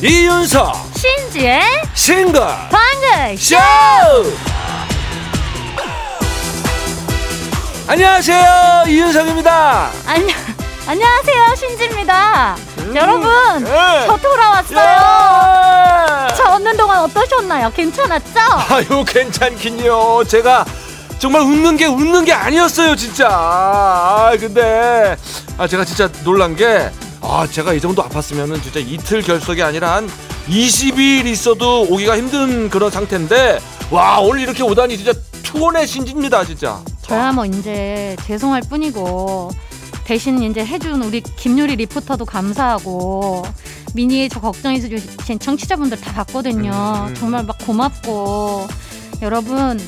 이윤석 신지의 싱글 방글 쇼 안녕하세요 이윤석입니다 안녕 안녕하세요 신지입니다. 음, 여러분 예. 저 돌아왔어요. 야! 저 없는 동안 어떠셨나요? 괜찮았죠? 아유 괜찮긴요 제가 정말 웃는 게 웃는 게 아니었어요 진짜 아 근데 아 제가 진짜 놀란 게 아 제가 이 정도 아팠으면은 진짜 이틀 결석이 아니라 한 20일 있어도 오기가 힘든 그런 상태인데 와 오늘 이렇게 오다니 진짜 투혼의 신지입니다 진짜 저야 뭐 이제 죄송할 뿐이고 대신 이제 해준 우리 김유리 리포터도 감사하고 미니에 저 걱정해 주신 청취자분들 다 봤거든요. 음. 정말 막 고맙고 여러분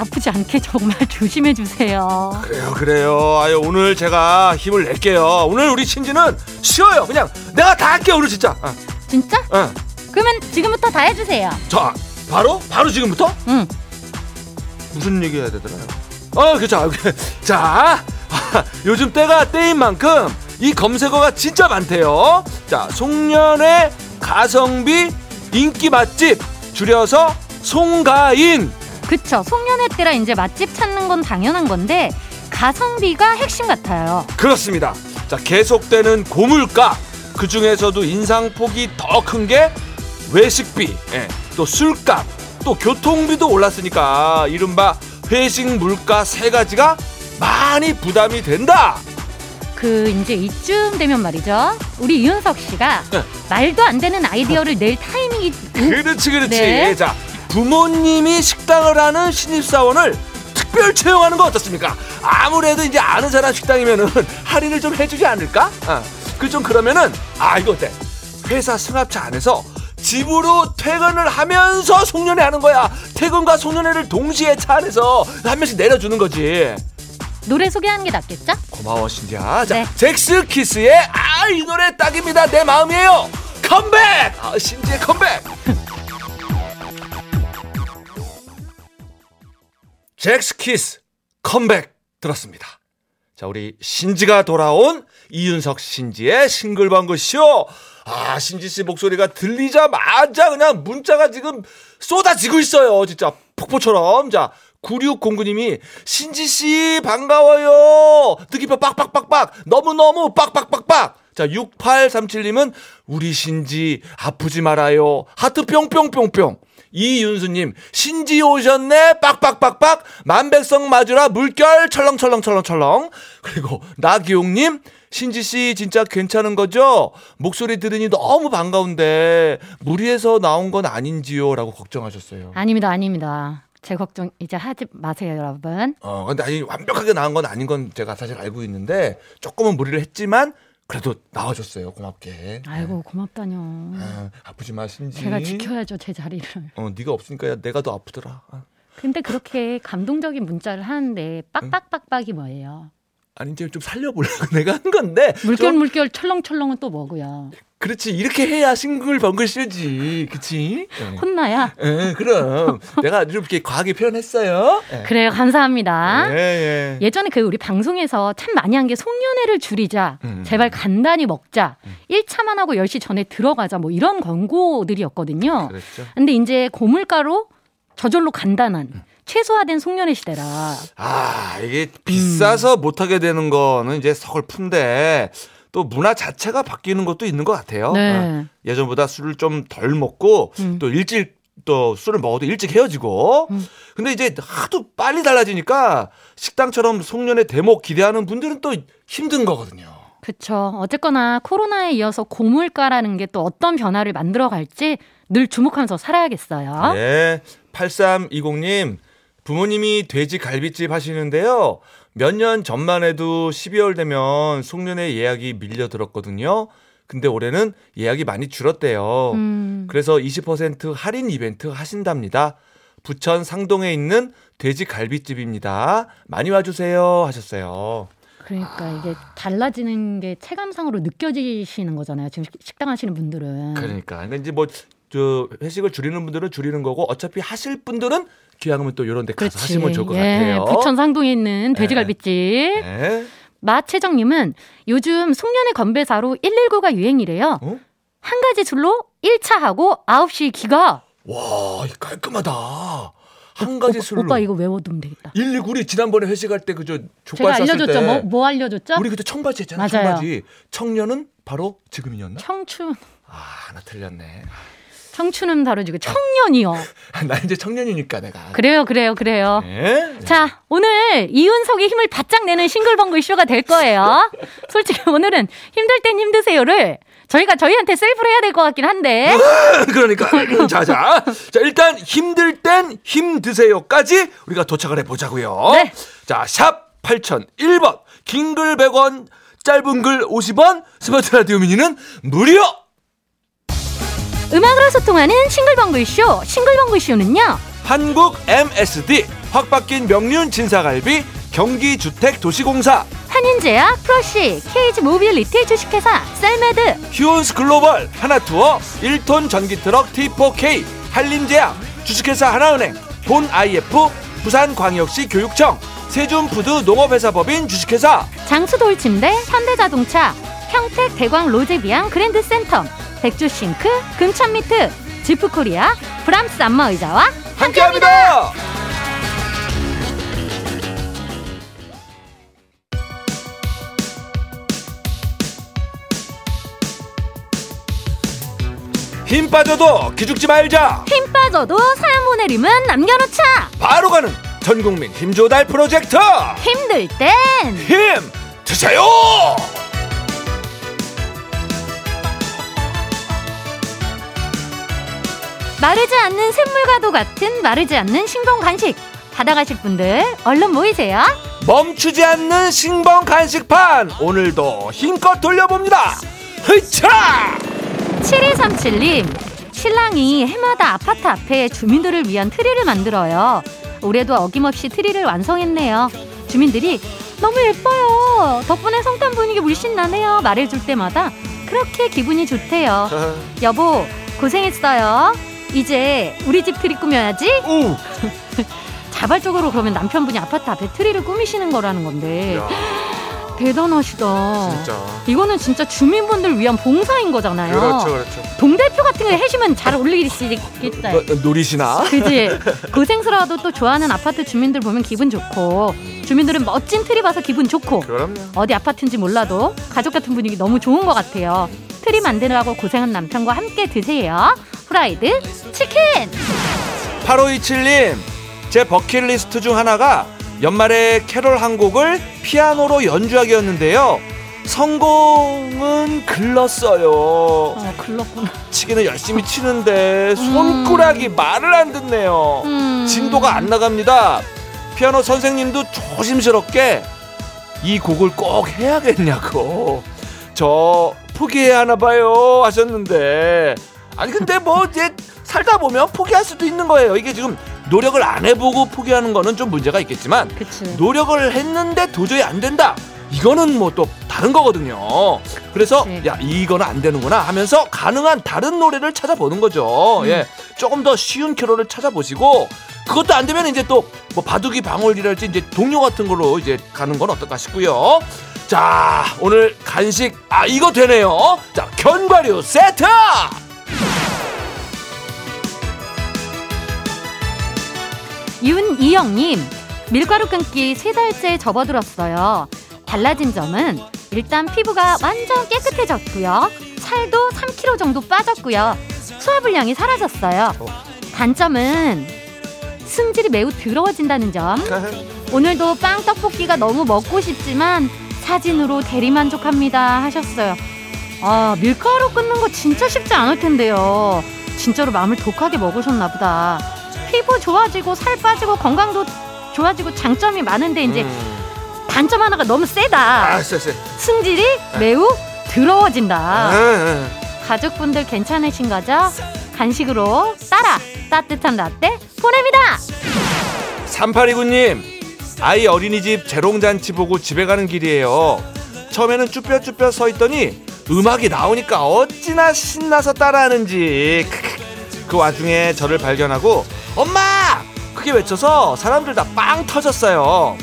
아프지 않게 정말 조심해 주세요. 그래요 그래요 아유 오늘 제가 힘을 낼게요 오늘 우리 신지는 쉬어요 그냥 내가 다 할게요 오늘 진짜 아, 진짜? 아. 그러면 지금부터 다 해주세요. 자 바로 바로 지금부터 응. 무슨 얘기 해야 되더라요? 어, 그죠. 자, 요즘 때가 때인 만큼 이 검색어가 진짜 많대요. 자, 송년회 가성비 인기 맛집 줄여서 송가인. 그쵸. 송년회 때라 이제 맛집 찾는 건 당연한 건데 가성비가 핵심 같아요. 그렇습니다. 자, 계속되는 고물가. 그 중에서도 인상폭이 더 큰 게 외식비, 예, 또 술값, 또 교통비도 올랐으니까 이른바 회식 물가 세 가지가 많이 부담이 된다. 그 이제 이쯤 되면 말이죠. 우리 이윤석 씨가 네. 말도 안 되는 아이디어를 낼 타이밍이 그렇지 그렇지 네. 자 부모님이 식당을 하는 신입사원을 특별 채용하는 거 어떻습니까? 아무래도 이제 아는 사람 식당이면은 할인을 좀 해주지 않을까? 아, 그좀 그러면은 아 이거 어때? 회사 승합차 안에서 집으로 퇴근을 하면서 송년회 하는 거야. 퇴근과 송년회를 동시에 차 안에서 한 명씩 내려주는 거지. 노래 소개하는 게 낫겠죠? 고마워 신지야. 자 네. 잭스 키스의 아 이 노래 딱입니다. 내 마음이에요. 컴백! 아, 신지의 컴백 젝스키스 컴백 들었습니다. 자 우리 신지가 돌아온 이윤석 신지의 싱글벙글 쇼 아 신지 씨 목소리가 들리자마자 그냥 문자가 지금 쏟아지고 있어요. 진짜 폭포처럼. 자 9609님이 신지 씨 반가워요. 느낌표 빡빡빡빡. 너무너무 빡빡빡빡. 자 6837님은 우리 신지 아프지 말아요. 하트 뿅뿅뿅뿅 이윤수님 신지 오셨네 빡빡빡빡 만백성 맞으라 물결 철렁철렁철렁철렁 그리고 나기용님 신지씨 진짜 괜찮은 거죠? 목소리 들으니 너무 반가운데 무리해서 나온 건 아닌지요? 라고 걱정하셨어요 아닙니다, 아닙니다. 제 걱정 이제 하지 마세요, 여러분. 어 근데 아니 완벽하게 나은 건 아닌 건 제가 사실 알고 있는데 조금은 무리를 했지만 그래도 나와줬어요 고맙게 아이고 고맙다뇨. 아, 아프지 마 신지 제가 지켜야죠 제 자리를. 어 네가 없으니까 내가 더 아프더라 아. 근데 그렇게 감동적인 문자를 하는데 빡빡빡빡이 뭐예요? 아니 이제 좀 살려보려고 내가 한 건데 물결 좀 물결 철렁철렁은 또 뭐고요? 그렇지 이렇게 해야 싱글벙글 쓰지 그치? 예. 혼나야? 예, 그럼 내가 이렇게 과하게 표현했어요 예. 그래요, 감사합니다. 예, 예. 예전에 그 우리 방송에서 참 많이 한 게 송년회를 줄이자, 음. 제발 간단히 먹자, 1차만 하고 10시 전에 들어가자, 뭐 이런 광고들이었거든요. 그랬죠 근데 이제 고물가로 저절로 간단한 음. 최소화된 송년회 시대라. 아 이게 비싸서 못하게 되는 거는 이제 서글픈데 또 문화 자체가 바뀌는 것도 있는 것 같아요 네. 아, 예전보다 술을 좀 덜 먹고 음. 또 일찍 또 술을 먹어도 일찍 헤어지고 음. 근데 이제 하도 빨리 달라지니까 식당처럼 송년회 대목 기대하는 분들은 또 힘든 거거든요 그쵸. 어쨌거나 코로나에 이어서 고물가라는 게 또 어떤 변화를 만들어 갈지 늘 주목하면서 살아야겠어요. 네. 8320님, 부모님이 돼지 갈비집 하시는데요. 몇 년 전만 해도 12월 되면 송년회 예약이 밀려 들었거든요. 근데 올해는 예약이 많이 줄었대요. 음, 그래서 20% 할인 이벤트 하신답니다. 부천 상동에 있는 돼지 갈비집입니다. 많이 와주세요. 하셨어요. 그러니까 이게 달라지는 게 체감상으로 느껴지시는 거잖아요. 지금 식- 식당 하시는 분들은. 그러니까. 근데 이제 뭐 저 회식을 줄이는 분들은 줄이는 거고 어차피 하실 분들은 기왕이면 또 이런 데 가서 그렇지. 하시면 좋을 것 예, 같아요. 부천 상동에 있는 돼지갈비집. 네. 마채정님은 요즘 송년회 건배사로 119가 유행이래요. 어? 한 가지 술로 1차 하고 9시 기가. 와, 깔끔하다. 한 가지 오빠, 술로. 오빠 이거 외워두면 되겠다. 119 우리 지난번에 회식할 때 그저 제가 족발 쌌을 알려줬죠. 때 뭐, 뭐 알려줬죠? 우리 그때 청바지 했잖아. 맞아요. 청바지. 청년은 바로 지금이었나? 청춘. 아, 하나 틀렸네. 청춘은 다르지고 청년이요. 나 이제 청년이니까 내가. 그래요, 그래요, 그래요. 네? 자, 오늘 이윤석의 힘을 바짝 내는 싱글벙글 쇼가 될 거예요. 솔직히 오늘은 힘들 땐 힘드세요를 저희가 저희한테 셀프로 해야 될 것 같긴 한데. 그러니까 자자 자 일단 힘들 땐 힘드세요까지 우리가 도착을 해보자고요. 네. 자샵 8001번 긴 글 100원 짧은 글 50원 스마트 라디오 미니는 무료. 음악으로 소통하는 싱글벙글 쇼. 싱글벙글 쇼는요. 한국 MSD 확 바뀐 명륜 진사갈비 경기주택도시공사 환인제약, 프로쉬, 케이지 모빌리티 주식회사, 셀메드, 휴온스 글로벌 하나투어 1톤 전기트럭 T4K 한림제약 주식회사 하나은행 본 IF 부산광역시 교육청 세준푸드 농업회사법인 주식회사 장수돌침대, 현대자동차, 평택 대광 로제비앙 그랜드센텀, 백조 싱크, 금천 미트, 지프코리아, 브람스 안마 의자와 함께합니다. 함께합니다. 힘 빠져도 기죽지 말자. 힘 빠져도 사연 보내림은 남겨놓자. 바로 가는 전국민 힘조달 프로젝트 힘들 땐 힘 드세요. 마르지 않는 샘물과도 같은 마르지 않는 신봉 간식 받아가실 분들 얼른 모이세요. 멈추지 않는 신봉 간식판 오늘도 힘껏 돌려봅니다. 흐차! 7237님, 신랑이 해마다 아파트 앞에 주민들을 위한 트리를 만들어요. 올해도 어김없이 트리를 완성했네요. 주민들이 너무 예뻐요. 덕분에 성탄 분위기 물씬 나네요. 말해줄 때마다 그렇게 기분이 좋대요. 여보, 고생했어요. 이제 우리 집 트리 꾸며야지. 오, 자발적으로 그러면 남편분이 아파트 앞에 트리를 꾸미시는 거라는 건데 야, 대단하시다. 진짜. 이거는 진짜 주민분들 위한 봉사인 거잖아요. 그렇죠. 동대표 같은 거 해주면 잘 어울리시겠다. 뭐, 노리시나? 그지? 고생스러워도 또 좋아하는 아파트 주민들 보면 기분 좋고 주민들은 멋진 트리 봐서 기분 좋고 그럼요. 어디 아파트인지 몰라도 가족 같은 분위기 너무 좋은 것 같아요. 트리 만드느라고 고생한 남편과 함께 드세요. 프라이드 치킨! 8527님, 제 버킷리스트 중 하나가 연말에 캐롤 한 곡을 피아노로 연주하기였는데요. 성공은 글렀어요. 어, 글렀구나. 치기는 열심히 치는데 손가락이 말을 안 듣네요. 음. 진도가 안 나갑니다. 피아노 선생님도 조심스럽게 이 곡을 꼭 해야겠냐고. 저 포기해야 하나 봐요 하셨는데 아니 근데 뭐 이제 살다 보면 포기할 수도 있는 거예요. 이게 지금 노력을 안 해보고 포기하는 거는 좀 문제가 있겠지만 그치. 노력을 했는데 도저히 안 된다. 이거는 뭐 또 다른 거거든요. 그래서 그치. 야 이거는 안 되는구나 하면서 가능한 다른 노래를 찾아보는 거죠. 음. 예, 조금 더 쉬운 캐롤을 찾아보시고 그것도 안 되면 이제 또 뭐 바둑이 방울이랄지 이제 동요 같은 걸로 이제 가는 건 어떨까 싶고요. 자 오늘 간식 아 이거 되네요. 자 견과류 세트. 윤이영님 밀가루 끊기 세 달째 접어들었어요. 달라진 점은 일단 피부가 완전 깨끗해졌고요. 살도 3kg 정도 빠졌고요. 소화불량이 사라졌어요. 단점은 승질이 매우 더러워진다는 점. 오늘도 빵 떡볶이가 너무 먹고 싶지만 사진으로 대리만족합니다 하셨어요. 아 밀가루 끊는 거 진짜 쉽지 않을 텐데요. 진짜로 마음을 독하게 먹으셨나 보다. 피부 좋아지고 살 빠지고 건강도 좋아지고 장점이 많은데 이제 음. 단점 하나가 너무 세다. 아 쎄 쎄. 승질이 매우 더러워진다. 아. 가족분들 괜찮으신 거죠? 간식으로 따라 따뜻한 라떼 보냅니다. 3829님 아이 어린이집 재롱잔치 보고 집에 가는 길이에요 처음에는 쭈뼛쭈뼛 서 있더니 음악이 나오니까 어찌나 신나서 따라하는지. 그 와중에 저를 발견하고 엄마! 크게 외쳐서 사람들 다 빵 터졌어요.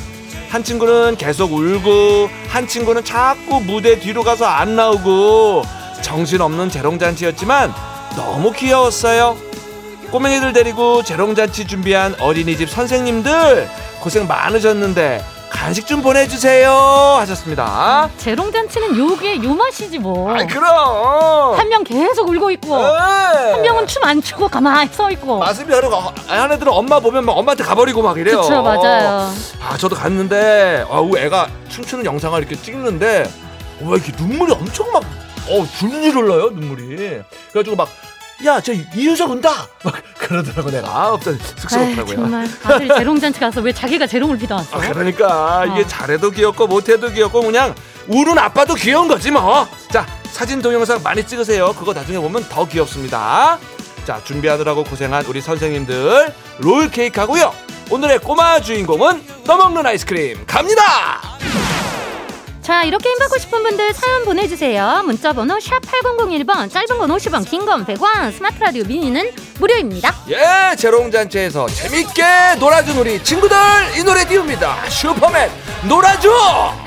한 친구는 계속 울고 한 친구는 자꾸 무대 뒤로 가서 안 나오고 정신없는 재롱잔치였지만 너무 귀여웠어요. 꼬맹이들 데리고 재롱잔치 준비한 어린이집 선생님들 고생 많으셨는데 간식 좀 보내주세요 하셨습니다. 재롱잔치는 요게 요 맛이지 뭐. 아 그럼 한 명 계속 울고 있고 한한 명은 춤 안 추고 가만히 서 있고. 맞습니다. 그리고 한 애들은 엄마 보면 막 엄마한테 가버리고 막 이래요. 그쵸 맞아요. 아 저도 갔는데 아우 애가 춤추는 영상을 이렇게 찍는데 왜 이렇게 눈물이 엄청 막 어, 줄줄 흘러요 눈물이. 그래가지고 막 야, 저 이윤석 온다! 막 그러더라고, 내가. 아, 없어. 에이, 쑥스럽더라고요. 정말 아들 재롱잔치 가서 왜 자기가 재롱을 피다 왔어? 아, 그러니까 이게 어. 잘해도 귀엽고 못해도 귀엽고 그냥 우는 아빠도 귀여운 거지 뭐. 자 사진 동영상 많이 찍으세요. 그거 나중에 보면 더 귀엽습니다. 자 준비하느라고 고생한 우리 선생님들 롤 케이크 하고요. 오늘의 꼬마 주인공은 떠먹는 아이스크림 갑니다. 자 이렇게 힘받고 싶은 분들 사연 보내주세요. 문자번호 샵 8001번 짧은 건 50원 긴 건 100원 스마트 라디오 미니는 무료입니다. 예 재롱잔치에서 재밌게 놀아준 우리 친구들 이 노래 띄웁니다. 슈퍼맨 놀아줘.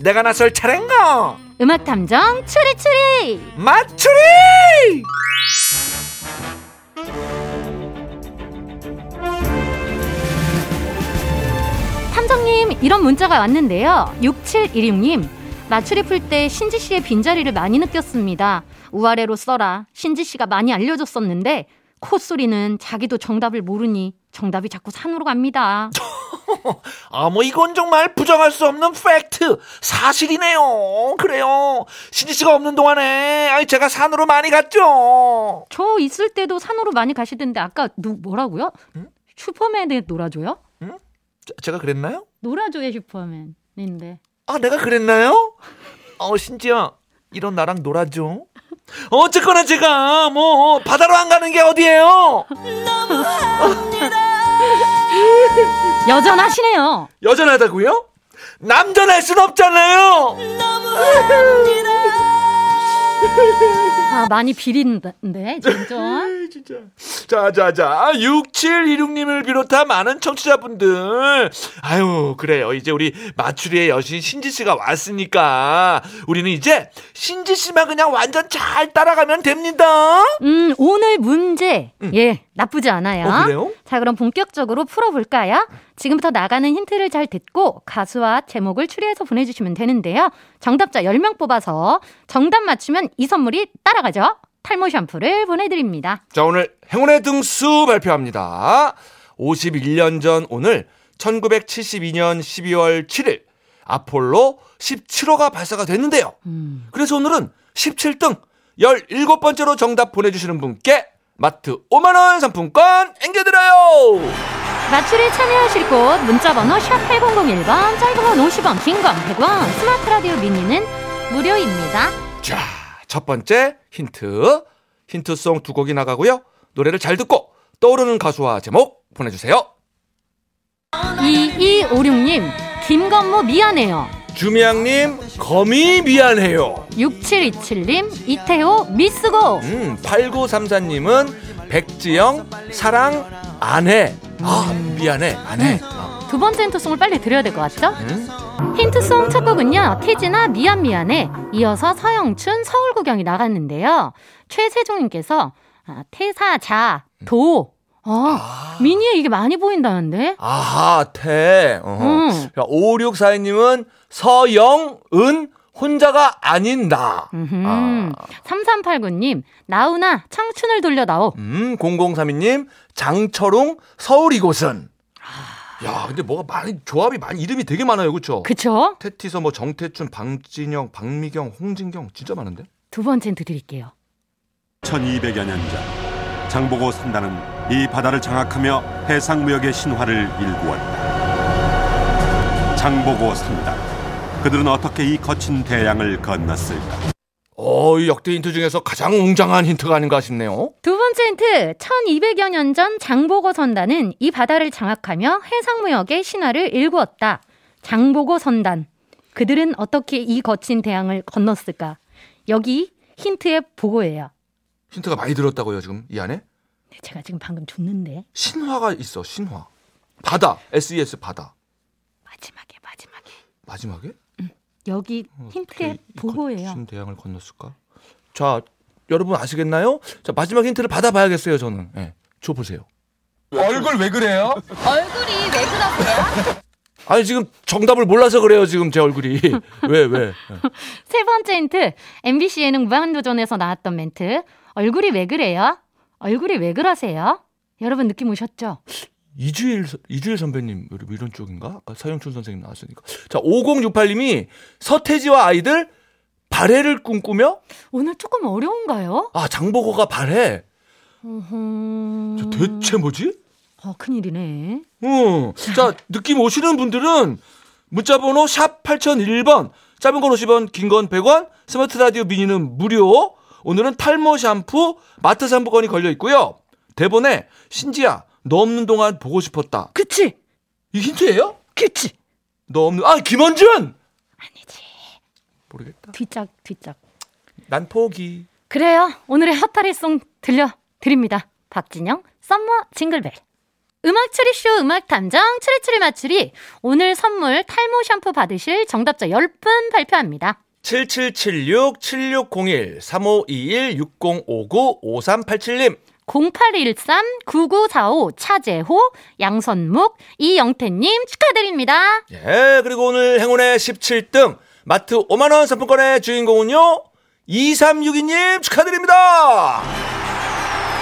내가 나설 차례인가? 음악 탐정 추리 추리. 맞추리! 탐정님 이런 문자가 왔는데요. 6716님 맞추리 풀 때 신지 씨의 빈자리를 많이 느꼈습니다. 우아래로 써라. 신지 씨가 많이 알려줬었는데 콧소리는 자기도 정답을 모르니 정답이 자꾸 산으로 갑니다. 아, 뭐 이건 정말 부정할 수 없는 팩트, 사실이네요. 그래요. 신지 씨가 없는 동안에 아이 제가 산으로 많이 갔죠. 저 있을 때도 산으로 많이 가시던데 아까 누 뭐라고요? 슈퍼맨에 놀아줘요? 저- 제가 그랬나요? 놀아줘요 슈퍼맨인데. 아, 내가 그랬나요? 어, 신지야, 이런 나랑 놀아줘. 어쨌거나 제가 뭐 바다로 안 가는 게 어디예요? 여전하시네요. 여전하다고요? 남전할 순 없잖아요. 아 많이 비린데 진짜. 진짜. 자, 자, 자. 6726님을 비롯한 많은 청취자분들. 아유, 그래요. 이제 우리 마추리의 여신 신지씨가 왔으니까. 우리는 이제 신지씨만 그냥 완전 잘 따라가면 됩니다. 음 오늘 문제 예 나쁘지 않아요. 어, 그래요? 자 그럼 본격적으로 풀어볼까요? 지금부터 나가는 힌트를 잘 듣고 가수와 제목을 추리해서 보내주시면 되는데요. 정답자 10명 뽑아서 정답 맞추면 이 선물이 따라가죠. 탈모 샴푸를 보내드립니다. 자, 오늘 행운의 등수 발표합니다. 51년 전 오늘 1972년 12월 7일 아폴로 17호가 발사가 됐는데요. 음. 그래서 오늘은 17등 17번째로 정답 보내주시는 분께 마트 5만원 상품권 앵겨드려요! 맞추리에 참여하실 곳 문자번호 샵 8001번 짧은 건 50원 긴 건 100원 스마트 라디오 미니는 무료입니다. 자, 첫 번째 힌트. 힌트송 두 곡이 나가고요. 노래를 잘 듣고 떠오르는 가수와 제목 보내주세요. 2256님 김건모 미안해요. 주미양님, 거미 미안해요. 6727님 이태호 미스고 음, 8934님은 백지영, 사랑, 아내. 아, 미안해, 아내. 어, 두 번째 힌트송을 빨리 드려야 될 것 같죠? 음? 힌트송 첫 곡은요 태진아 미안 미안해 이어서 서영춘 서울 구경이 나갔는데요 최세종님께서 아, 태사 자 도 어, 미니에 이게 많이 보인다는데 아하, 태. 어허. 음. 5642님은 서영은 혼자가 아닌 나. 음흠. 아. 3389님 나훈아 청춘을 돌려 나오 음, 0032님, 장철웅, 서울 이곳은. 야, 근데 뭐가 많이 조합이 많이 이름이 되게 많아요, 그렇죠? 그쵸? 테티서 뭐 정태춘, 방진영, 박미경, 홍진경 진짜 많은데? 두 번째 힌트 드릴게요. 1200여 년 전 장보고 산다는 이 바다를 장악하며 해상무역의 신화를 일구었다. 장보고 산다. 그들은 어떻게 이 거친 대양을 건넜을까? 어, 이 역대 힌트 중에서 가장 웅장한 힌트가 아닌가 싶네요. 두 번째 힌트, 1200여 년 전 장보고 선단은 이 바다를 장악하며 해상무역의 신화를 일구었다. 장보고 선단. 그들은 어떻게 이 거친 대양을 건넜을까? 여기 힌트의 보고예요. 힌트가 많이 들었다고요, 지금 이 안에? 네, 제가 지금 방금 줬는데 신화가 있어, 신화. 바다, SES 바다. 마지막에 마지막에 마지막에? 여기 힌트의 어떻게 이 보고예요. 거친 대양을 건넜을까? 자, 여러분 아시겠나요? 자, 마지막 힌트를 받아봐야겠어요, 저는. 예. 줘 보세요. 얼굴 왜 그래요? 얼굴이 왜 그러세요? 아니 지금 정답을 몰라서 그래요 지금 제 얼굴이 왜 왜? 세 번째 힌트, MBC 예능 무한도전에서 나왔던 멘트. 얼굴이 왜 그래요? 얼굴이 왜 그러세요? 여러분 느낌 오셨죠? 이주일 서- 이주일 선배님 이런 쪽인가? 아까 서영춘 선생님 나왔으니까. 자 5068님이 서태지와 아이들 발해를 꿈꾸며 오늘 조금 어려운가요? 아 장보고가 발해. 어허... 저 대체 뭐지? 어, 큰일이네. 어. 자 느낌 오시는 분들은 문자번호 샵 8001번 짧은 건 50원 긴 건 100원 스마트 라디오 미니는 무료 오늘은 탈모 샴푸 마트 상품권이 걸려 있고요 대본에 신지야 너 없는 동안 보고 싶었다 그치? 이 힌트예요? 그치? 너 없는 아 김원준 아니지. 모르겠다 뒷짝, 뒷짝. 난 포기 그래요. 오늘의 핫타리송 들려 드립니다. 박진영, 썸머 징글벨. 음악 추리쇼 음악 탐정 추리추리 맞추리. 오늘 선물 탈모 샴푸 받으실 정답자 10분 발표합니다. 7776-7601-3521-6059-5387님 0813-9945 차재호, 양선묵, 이영태님 축하드립니다. 예 그리고 오늘 행운의 17등 마트 5만원 상품권의 주인공은요 2362님 축하드립니다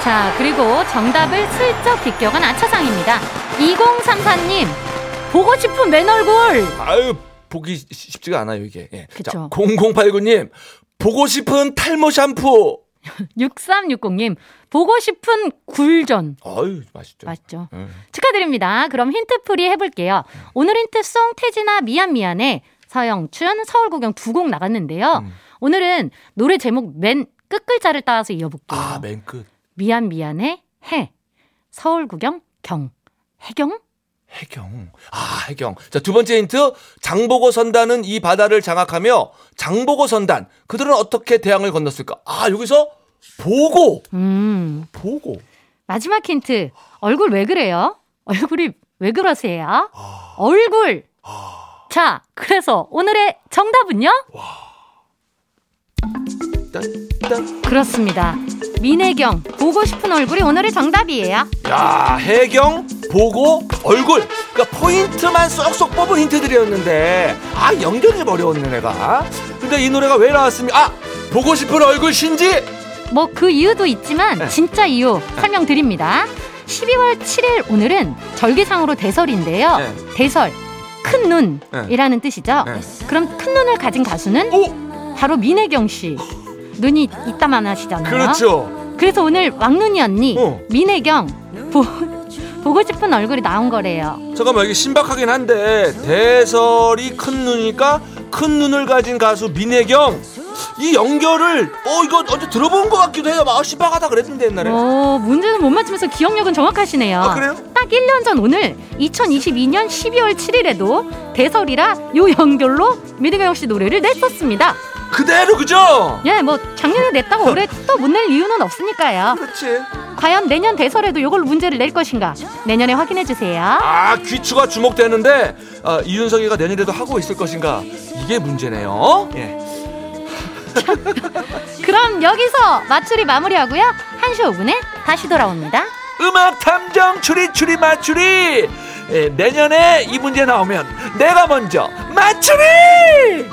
자, 그리고 정답을 슬쩍 비껴간 아차상입니다. 2034님, 보고 싶은 맨 얼굴! 아유 보기 쉽- 쉽지가 않아요 이게 예. 그쵸. 자 0089님 보고 싶은 탈모 샴푸 6360님, 보고 싶은 굴전. 아유 맛있죠 맞죠? 예. 축하드립니다. 그럼 힌트풀이 해볼게요. 오늘 힌트송 태진아 미안 미안해 서영춘 서울구경 두 곡 나갔는데요. 음. 오늘은 노래 제목 맨 끝 글자를 따서 이어볼게요. 아 맨 끝 미안 미안해 해 서울구경 경 해경 해경. 아, 해경. 자, 두 번째 힌트. 장보고 선단은 이 바다를 장악하며 장보고 선단. 그들은 어떻게 대양을 건넜을까? 아, 여기서 보고. 음 보고. 마지막 힌트 얼굴 왜 그래요? 얼굴이 왜 그러세요? 아. 얼굴 자 그래서 오늘의 정답은요? 딴, 딴. 그렇습니다. 민혜경 보고 싶은 얼굴이 오늘의 정답이에요. 야, 해경, 보고, 얼굴. 그러니까 포인트만 쏙쏙 뽑은 힌트들이었는데, 아, 연결이 어려웠네, 내가. 근데 이 노래가 왜 나왔습니까? 아, 보고 싶은 얼굴 신지! 뭐 그 이유도 있지만 네. 진짜 이유 설명드립니다. 12월 7일 오늘은 절기상으로 대설인데요. 네. 대설 큰 눈이라는 뜻이죠. 네. 그럼 큰 눈을 가진 가수는 오! 바로 민혜경 씨. 눈이 이따만 하시잖아요. 그렇죠. 그래서 오늘 왕눈이 언니 어. 민혜경 보, 보고 싶은 얼굴이 나온 거래요. 잠깐만, 이게 신박하긴 한데, 대설이 큰 눈이니까 큰 눈을 가진 가수 민혜경. 이 연결을, 어, 이거 언제 들어본 것 같기도 해요. 막 신박하다 그랬는데, 옛날에. 어, 문제는 못 맞추면서 기억력은 정확하시네요. 아, 그래요? 딱 1년 전 오늘 2022년 12월 7일에도 대설이라 요 연결로 민혜경 씨 노래를 냈었습니다. 그대로, 그죠? 예, 뭐 작년에 냈다고 올해 또 못 낼 이유는 없으니까요. 그렇지. 과연 내년 대설에도 요걸 문제를 낼 것인가? 내년에 확인해 주세요. 아 귀추가 주목되는데 아, 이윤석이가 내년에도 하고 있을 것인가 이게 문제네요. 예. 그럼 여기서 맞추리 마무리하고요. 1시 5분에 다시 돌아옵니다. 음악 탐정 추리 추리 맞추리 예, 내년에 이 문제 나오면 내가 먼저 맞추리.